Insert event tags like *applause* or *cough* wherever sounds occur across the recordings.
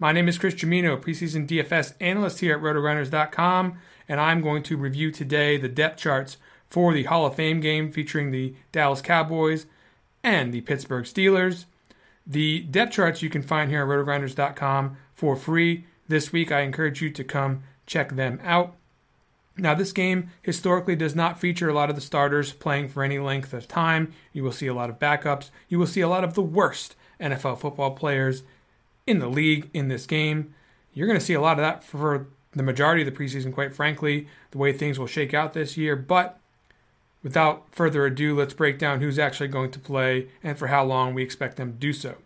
My name is Chris Gimino, preseason DFS analyst here at RotoGrinders.com, and I'm going to review today the depth charts for the Hall of Fame game featuring the Dallas Cowboys and the Pittsburgh Steelers. The depth charts you can find here at RotoGrinders.com for free. This week, I encourage you to come check them out. Now, this game historically does not feature a lot of the starters playing for any length of time. You will see a lot of backups. You will see a lot of the worst NFL football players in the league in this game. You're going to see a lot of that for the majority of the preseason, quite frankly, the way things will shake out this year. But without further ado, let's break down who's actually going to play and for how long we expect them to do so.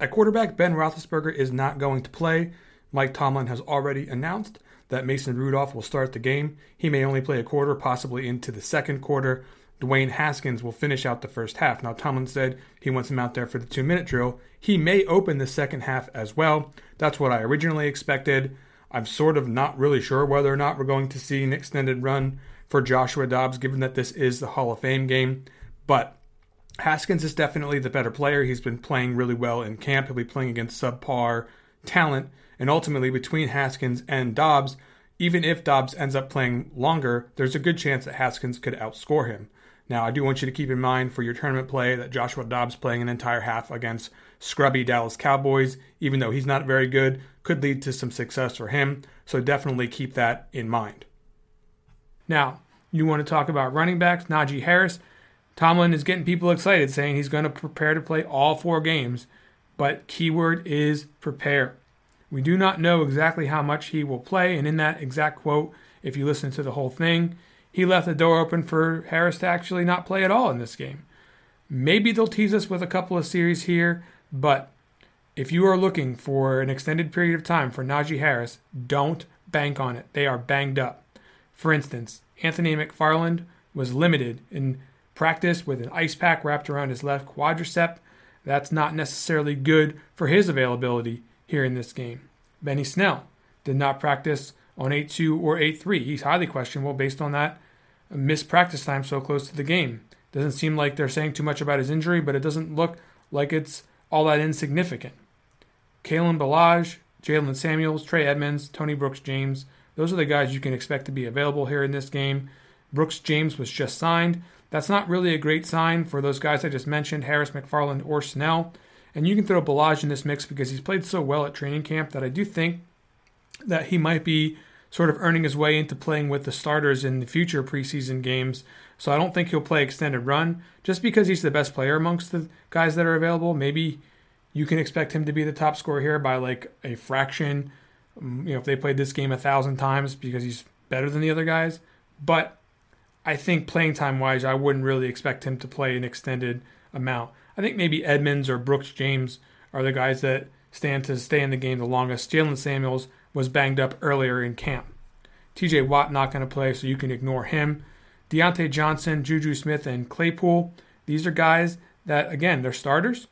At quarterback, Ben Roethlisberger is not going to play. Mike Tomlin has already announced that Mason Rudolph will start the game. He may only play a quarter, possibly into the second quarter. Dwayne Haskins will finish out the first half. Now, Tomlin said he wants him out there for the two minute drill. He may open the second half as well. That's what I originally expected. I'm sort of not really sure whether or not we're going to see an extended run for Joshua Dobbs, given that this is the Hall of Fame game. But Haskins is definitely the better player. He's been playing really well in camp. He'll be playing against subpar talent. And ultimately, between Haskins and Dobbs, even if Dobbs ends up playing longer, there's a good chance that Haskins could outscore him. Now, I do want you to keep in mind for your tournament play that Joshua Dobbs playing an entire half against scrubby Dallas Cowboys, even though he's not very good, could lead to some success for him. So definitely keep that in mind. Now, you want to talk about running backs, Najee Harris. Tomlin is getting people excited, saying he's going to prepare to play all four games, but keyword is prepare. We do not know exactly how much he will play, and in that exact quote, if you listen to the whole thing, he left the door open for Harris to actually not play at all in this game. Maybe they'll tease us with a couple of series here, but if you are looking for an extended period of time for Najee Harris, don't bank on it. They are banged up. For instance, Anthony McFarland was limited in practice with an ice pack wrapped around his left quadricep. That's not necessarily good for his availability here in this game. Benny Snell did not practice on 8 2 or 8 3. He's highly questionable based on that missed practice time so close to the game. Doesn't seem like they're saying too much about his injury, but it doesn't look like it's all that insignificant. Kalen Ballage, Jaylen Samuels, Trey Edmunds, Tony Brooks James, those are the guys you can expect to be available here in this game. Brooks James was just signed. That's not really a great sign for those guys I just mentioned, Harris, McFarland, or Snell. And you can throw Ballage in this mix because he's played so well at training camp that I do think that he might be sort of earning his way into playing with the starters in the future preseason games. So I don't think he'll play extended run just because he's the best player amongst the guys that are available. Maybe you can expect him to be the top scorer here by like a fraction. Um, you know, if they played this game a thousand times because he's better than the other guys. But I think playing time wise, I wouldn't really expect him to play an extended amount. I think maybe Edmunds or Brooks James are the guys that stand to stay in the game the longest. Jaylen Samuels was banged up earlier in camp. TJ Watt not going to play, so you can ignore him. Diontae Johnson, Juju Smith, and Claypool. These are guys that, again, they're starters.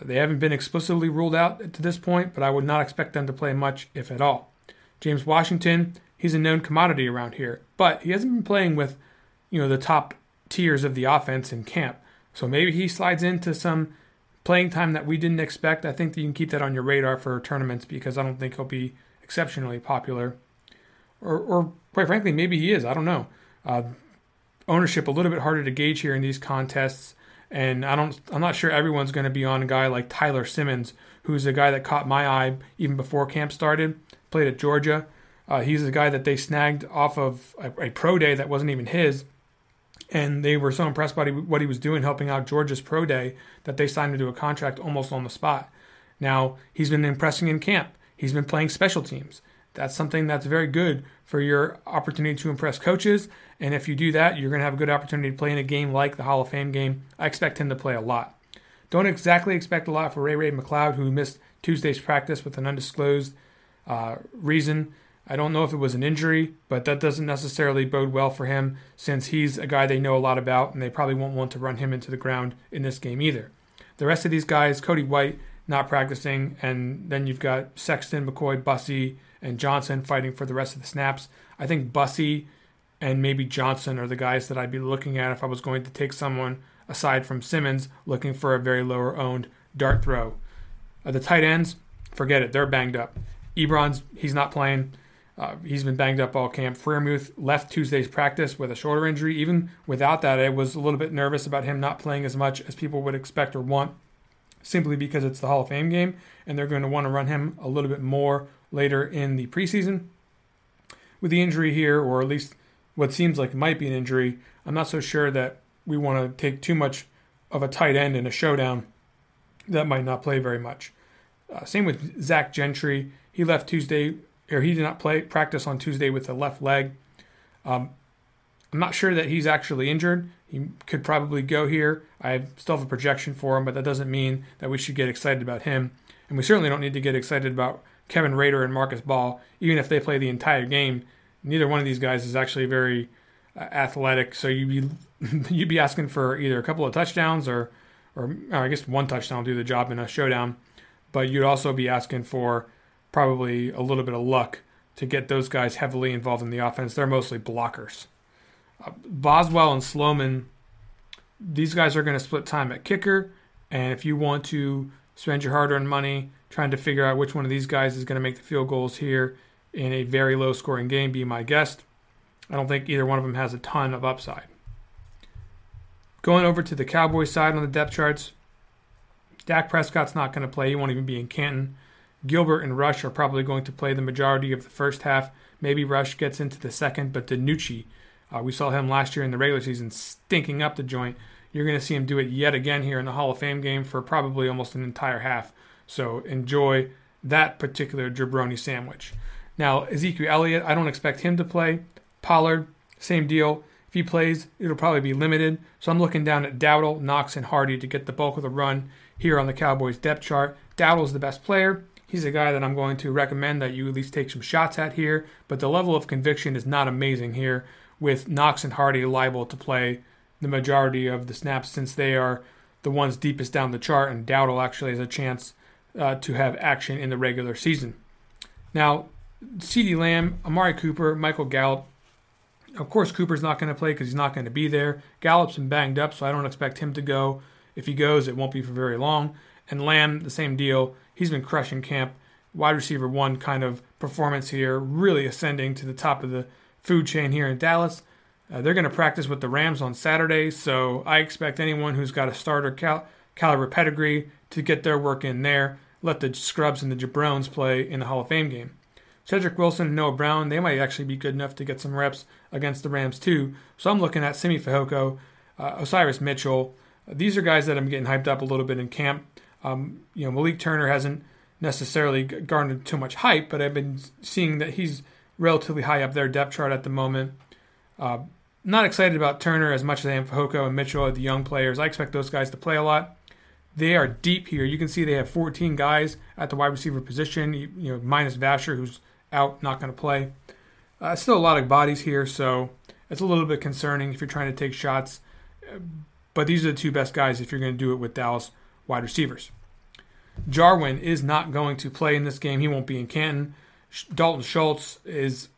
They haven't been explicitly ruled out to this point, but I would not expect them to play much, if at all. James Washington, he's a known commodity around here, but he hasn't been playing with, you know, the top tiers of the offense in camp. So maybe he slides into some playing time that we didn't expect. I think that you can keep that on your radar for tournaments because I don't think he'll be exceptionally popular. Or, or quite frankly, maybe he is. I don't know. Uh, ownership a little bit harder to gauge here in these contests. And I don't, I'm not sure everyone's going to be on a guy like Tyler Simmons, who's a guy that caught my eye even before camp started. Played at Georgia. Uh, he's the guy that they snagged off of a, a, pro day that wasn't even his, and they were so impressed by what he was doing, helping out Georgia's pro day, that they signed him to a contract almost on the spot. Now he's been impressing in camp. He's been playing special teams. That's something that's very good for your opportunity to impress coaches. And if you do that, you're going to have a good opportunity to play in a game like the Hall of Fame game. I expect him to play a lot. Don't exactly expect a lot for Ray Ray McCloud, who missed Tuesday's practice with an undisclosed uh, reason. I don't know if it was an injury, but that doesn't necessarily bode well for him since he's a guy they know a lot about, and they probably won't want to run him into the ground in this game either. The rest of these guys, Cody White not practicing, and then you've got Sexton, McCoy, Bussey, and Johnson fighting for the rest of the snaps. I think Bussey and maybe Johnson are the guys that I'd be looking at if I was going to take someone aside from Simmons looking for a very lower owned dart throw. Uh, the tight ends, forget it, they're banged up. Ebron's, he's not playing. Uh, he's been banged up all camp. Freiermuth left Tuesday's practice with a shoulder injury. Even without that, I was a little bit nervous about him not playing as much as people would expect or want, simply because it's the Hall of Fame game, and they're going to want to run him a little bit more later in the preseason. With the injury here, or at least what seems like might be an injury, I'm not so sure that we want to take too much of a tight end in a showdown that might not play very much. Uh, same with Zach Gentry. He left Tuesday, or he did not play practice on Tuesday with the left leg. Um, I'm not sure that he's actually injured. He could probably go here. I still have a projection for him, but that doesn't mean that we should get excited about him. And we certainly don't need to get excited about Kevin Rader and Marcus Baugh, even if they play the entire game. Neither one of these guys is actually very uh, athletic, so you'd be *laughs* you'd be asking for either a couple of touchdowns or, or, or I guess one touchdown will do the job in a showdown, but you'd also be asking for probably a little bit of luck to get those guys heavily involved in the offense. They're mostly blockers. Boswell and Sloman, these guys are going to split time at kicker, and if you want to spend your hard-earned money trying to figure out which one of these guys is going to make the field goals here in a very low-scoring game, be my guest. I don't think either one of them has a ton of upside. Going over to the Cowboys side on the depth charts, Dak Prescott's not going to play. He won't even be in Canton. Gilbert and Rush are probably going to play the majority of the first half. Maybe Rush gets into the second, but DiNucci, uh, we saw him last year in the regular season stinking up the joint. You're going to see him do it yet again here in the Hall of Fame game for probably almost an entire half. So enjoy that particular jabroni sandwich. Now, Ezekiel Elliott, I don't expect him to play. Pollard, same deal. If he plays, it'll probably be limited. So I'm looking down at Dowdle, Knox, and Hardy to get the bulk of the run here on the Cowboys depth chart. Dowdle's the best player. He's a guy that I'm going to recommend that you at least take some shots at here, but the level of conviction is not amazing here with Knox and Hardy liable to play the majority of the snaps since they are the ones deepest down the chart, and Dowdle actually has a chance uh, to have action in the regular season. Now, CeeDee Lamb, Amari Cooper, Michael Gallup, of course, Cooper's not going to play because he's not going to be there. Gallup's been banged up, so I don't expect him to go. If he goes, it won't be for very long. And Lamb, the same deal. He's been crushing camp. Wide receiver one kind of performance here, really ascending to the top of the food chain here in Dallas. Uh, they're going to practice with the Rams on Saturday, so I expect anyone who's got a starter cal- caliber pedigree to get their work in there. Let the scrubs and the jabrones play in the Hall of Fame game. Cedric Wilson and Noah Brown, they might actually be good enough to get some reps against the Rams too. So I'm looking at Simi Fehoko, uh, Osirus Mitchell. These are guys that I'm getting hyped up a little bit in camp. Um, you know, Malik Turner hasn't necessarily garnered too much hype, but I've been seeing that he's relatively high up their depth chart at the moment. Uh, not excited about Turner as much as I am Fehoko and Mitchell, the young players. I expect those guys to play a lot. They are deep here. You can see they have 14 guys at the wide receiver position, you, you know, minus Vasher, who's out, not going to play. Uh, still a lot of bodies here, so it's a little bit concerning if you're trying to take shots. But these are the two best guys if you're going to do it with Dallas wide receivers. Jarwin is not going to play in this game. He won't be in Canton. Dalton Schultz is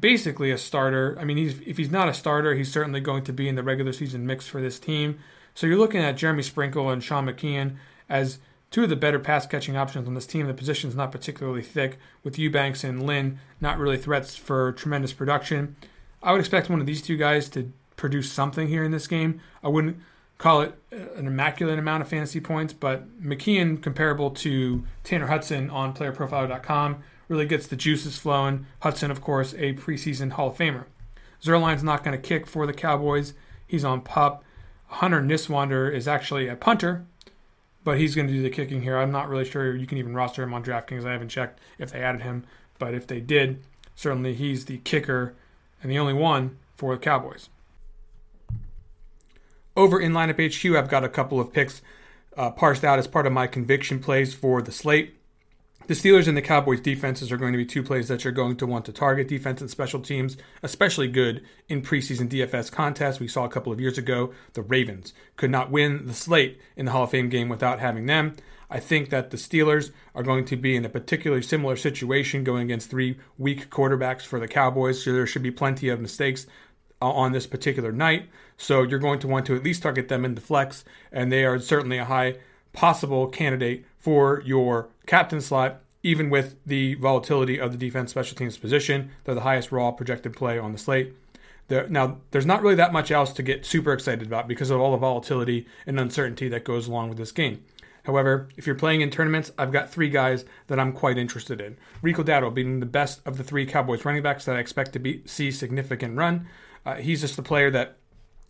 basically a starter. I mean, he's, if he's not a starter, he's certainly going to be in the regular season mix for this team. So you're looking at Jeremy Sprinkle and Sean McKeon as two of the better pass catching options on this team. The position's not particularly thick, with Eubanks and Lynn not really threats for tremendous production. I would expect one of these two guys to produce something here in this game. I wouldn't call it uh, an immaculate amount of fantasy points, but McKeon, comparable to Tanner Hudson on playerprofiler.com, really gets the juices flowing. Hudson, of course, a preseason Hall of Famer. Zuerlein's not going to kick for the Cowboys. He's on pup. Hunter Niswander is actually a punter, but he's going to do the kicking here. I'm not really sure you can even roster him on DraftKings. I haven't checked if they added him, but if they did, certainly he's the kicker and the only one for the Cowboys. Over in lineup HQ, I've got a couple of picks uh, parsed out as part of my conviction plays for the slate. The Steelers and the Cowboys defenses are going to be two plays that you're going to want to target. Defense and special teams, especially good in preseason DFS contests. We saw a couple of years ago the Ravens could not win the slate in the Hall of Fame game without having them. I think that the Steelers are going to be in a particularly similar situation going against three weak quarterbacks for the Cowboys. So there should be plenty of mistakes uh, on this particular night. So you're going to want to at least target them in the flex, and they are certainly a high possible candidate for your captain slot, even with the volatility of the defense special teams position. They're the highest raw projected play on the slate. There, now, there's not really that much else to get super excited about because of all the volatility and uncertainty that goes along with this game. However, if you're playing in tournaments, I've got three guys that I'm quite interested in. Rico Dowdle being the best of the three Cowboys running backs that I expect to be, see significant run. Uh, he's just the player that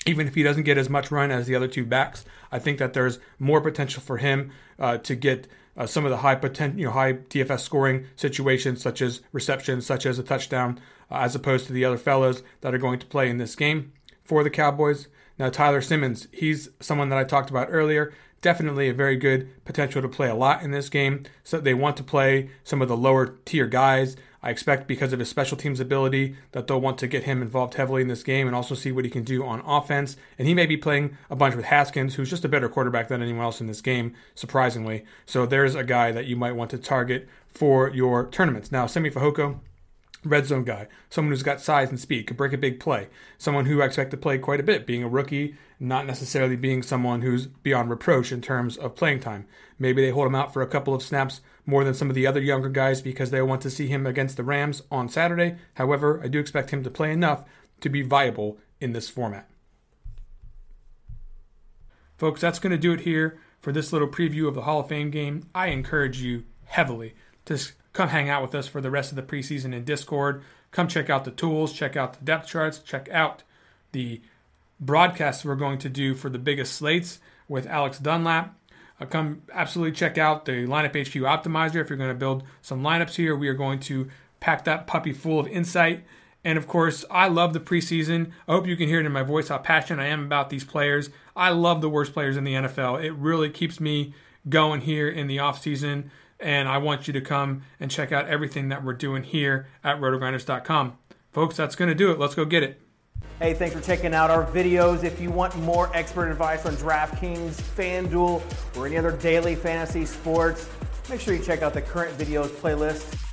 even if he doesn't get as much run as the other two backs, I think that there's more potential for him uh, to get uh, some of the high potential, you know, high DFS scoring situations, such as receptions, such as a touchdown, uh, as opposed to the other fellows that are going to play in this game for the Cowboys. Now, Tyler Simmons, he's someone that I talked about earlier. Definitely a very good potential to play a lot in this game. So they want to play some of the lower tier guys I expect because of his special teams ability that they'll want to get him involved heavily in this game and also see what he can do on offense. And he may be playing a bunch with Haskins, who's just a better quarterback than anyone else in this game, surprisingly. So there's a guy that you might want to target for your tournaments. Now, Simi Fehoko, red zone guy, someone who's got size and speed, could break a big play, someone who I expect to play quite a bit, being a rookie, not necessarily being someone who's beyond reproach in terms of playing time. Maybe they hold him out for a couple of snaps more than some of the other younger guys because they want to see him against the Rams on Saturday. However, I do expect him to play enough to be viable in this format. Folks, that's going to do it here for this little preview of the Hall of Fame game. I encourage you heavily to come hang out with us for the rest of the preseason in Discord. Come check out the tools, check out the depth charts, check out the broadcasts we're going to do for the biggest slates with Alex Dunlap. Uh, come absolutely check out the Lineup HQ Optimizer if you're going to build some lineups here. We are going to pack that puppy full of insight. And of course, I love the preseason. I hope you can hear it in my voice how passionate I am about these players. I love the worst players in the NFL. It really keeps me going here in the offseason. And I want you to come and check out everything that we're doing here at rotogrinders.com. Folks, that's going to do it. Let's go get it. Hey, thanks for checking out our videos. If you want more expert advice on DraftKings, FanDuel, or any other daily fantasy sports, make sure you check out the current videos playlist